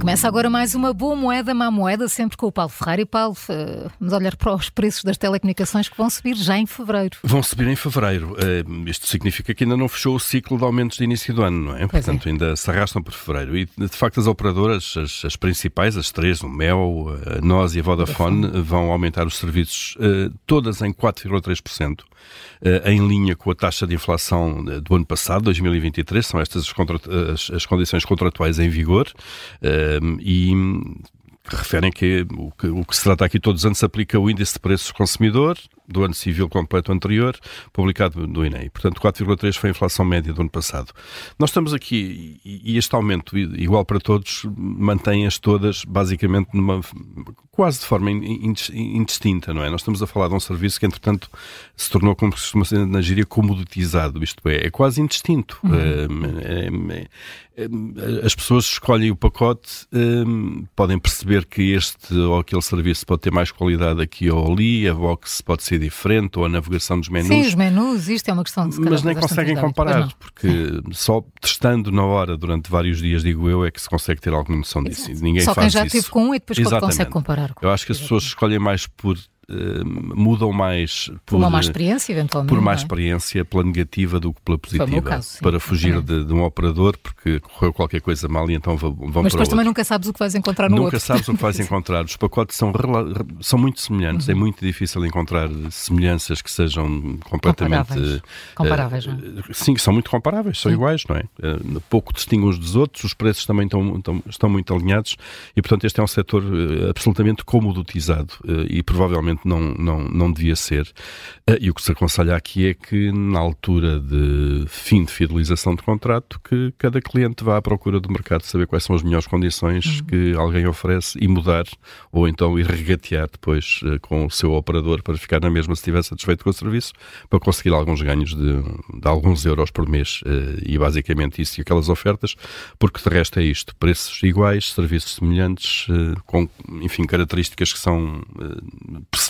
começa agora mais uma boa moeda, má moeda, sempre com o Paulo Ferreira. E Paulo, uh, vamos olhar para os preços das telecomunicações que vão subir já em fevereiro. Vão subir em fevereiro. Uh, isto significa que ainda não fechou o ciclo de aumentos de início do ano, não é? Pois Portanto, é. ainda se arrastam por fevereiro. E, de facto, as operadoras, as, as principais, as três, o Mel, a NOS e a Vodafone, Vodafone. vão aumentar os serviços todas em 4,3%, em linha com a taxa de inflação do ano passado, 2023. São estas as, as, as condições contratuais em vigor e referem que o, que o que se trata aqui todos os anos se aplica o índice de preços consumidor, do ano civil completo anterior, publicado no INEI. Portanto, 4,3 foi a inflação média do ano passado. Nós estamos aqui, e este aumento, igual para todos, mantém-as todas basicamente numa quase de forma indistinta, não é? Nós estamos a falar de um serviço que, entretanto, se tornou, como se costuma dizer na gíria, comoditizado, isto é, é quase indistinto. Uhum. É, é, é, as pessoas escolhem o pacote, hum, podem perceber que este ou aquele serviço pode ter mais qualidade aqui ou ali, a box pode ser diferente, ou a navegação dos menus. Sim, os menus, isto é uma questão de Mas nem conseguem comparar, porque só testando na hora durante vários dias, digo eu, é que se consegue ter alguma noção disso. Ninguém só faz quem já isso. teve com um e depois Exatamente. consegue comparar. Eu acho que as pessoas escolhem mais por mudam mais por, uma má experiência, eventualmente. Por má é? experiência pela negativa do que pela positiva. Caso, para fugir de, de, um operador porque correu qualquer coisa mal e então vão, vão Mas depois também nunca sabes o que vais encontrar no nunca outro. Nunca sabes o que vais encontrar. Os pacotes são, são muito semelhantes. É uhum. É muito difícil encontrar semelhanças que sejam completamente. Comparáveis. comparáveis uh, não é? Sim, são muito comparáveis, são sim. iguais, não é? Uh, pouco distinguem uns dos outros, os preços também estão, estão, estão muito alinhados e, portanto, este é um setor absolutamente comodotizado e provavelmente não, não não devia ser. Ah, e o que se aconselha aqui é que, na altura de fim de fidelização de contrato, que cada cliente vá à procura do mercado saber quais são as melhores condições uhum. que alguém oferece e mudar, ou então ir regatear depois uh, com o seu operador para ficar na mesma se estiver satisfeito com o serviço, para conseguir alguns ganhos de, de alguns euros por mês. Uh, e basicamente isso e aquelas ofertas, porque de resto é isto: preços iguais, serviços semelhantes, com, enfim, características que são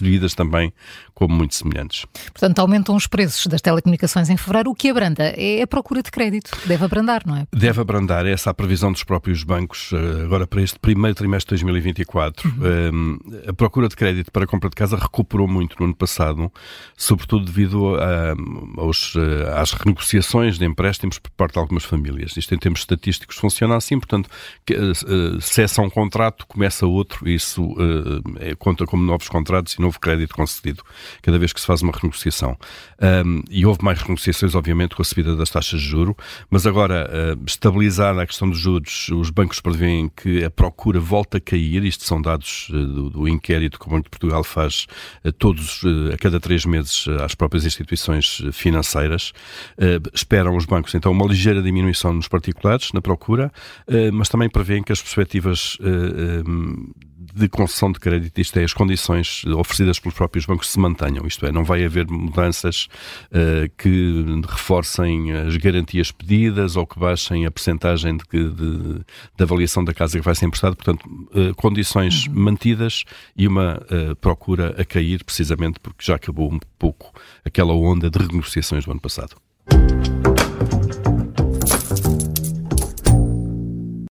percebidas também como muito semelhantes. Portanto, aumentam os preços das telecomunicações em fevereiro. O que abranda é a procura de crédito. Deve abrandar, não é? Deve abrandar. Essa é a previsão dos próprios bancos eh, agora para este primeiro trimestre de 2024. Uhum. Eh, a procura de crédito para a compra de casa recuperou muito no ano passado, sobretudo devido a, aos, eh, às renegociações de empréstimos por parte de algumas famílias. Isto em termos estatísticos funciona assim, portanto, cessa um contrato, começa outro, e isso é, conta como novos contratos e novo crédito concedido cada vez que se faz uma renegociação. Um, e houve mais renegociações, obviamente, com a subida das taxas de juro, mas agora, uh, estabilizada a questão dos juros, os bancos prevêem que a procura volta a cair. Isto são dados uh, do, do, inquérito que o Banco de Portugal faz uh, todos, a cada três meses, às próprias instituições financeiras. esperam os bancos, então, uma ligeira diminuição nos particulares, na procura, mas também prevêem que as perspectivas de concessão de crédito, isto é, as condições oferecidas pelos próprios bancos se mantenham, isto é, não vai haver mudanças uh, que reforcem as garantias pedidas ou que baixem a percentagem de, de, de avaliação da casa que vai ser emprestada, portanto, uh, condições uhum. mantidas e uma uh, procura a cair, precisamente porque já acabou um pouco aquela onda de renegociações do ano passado.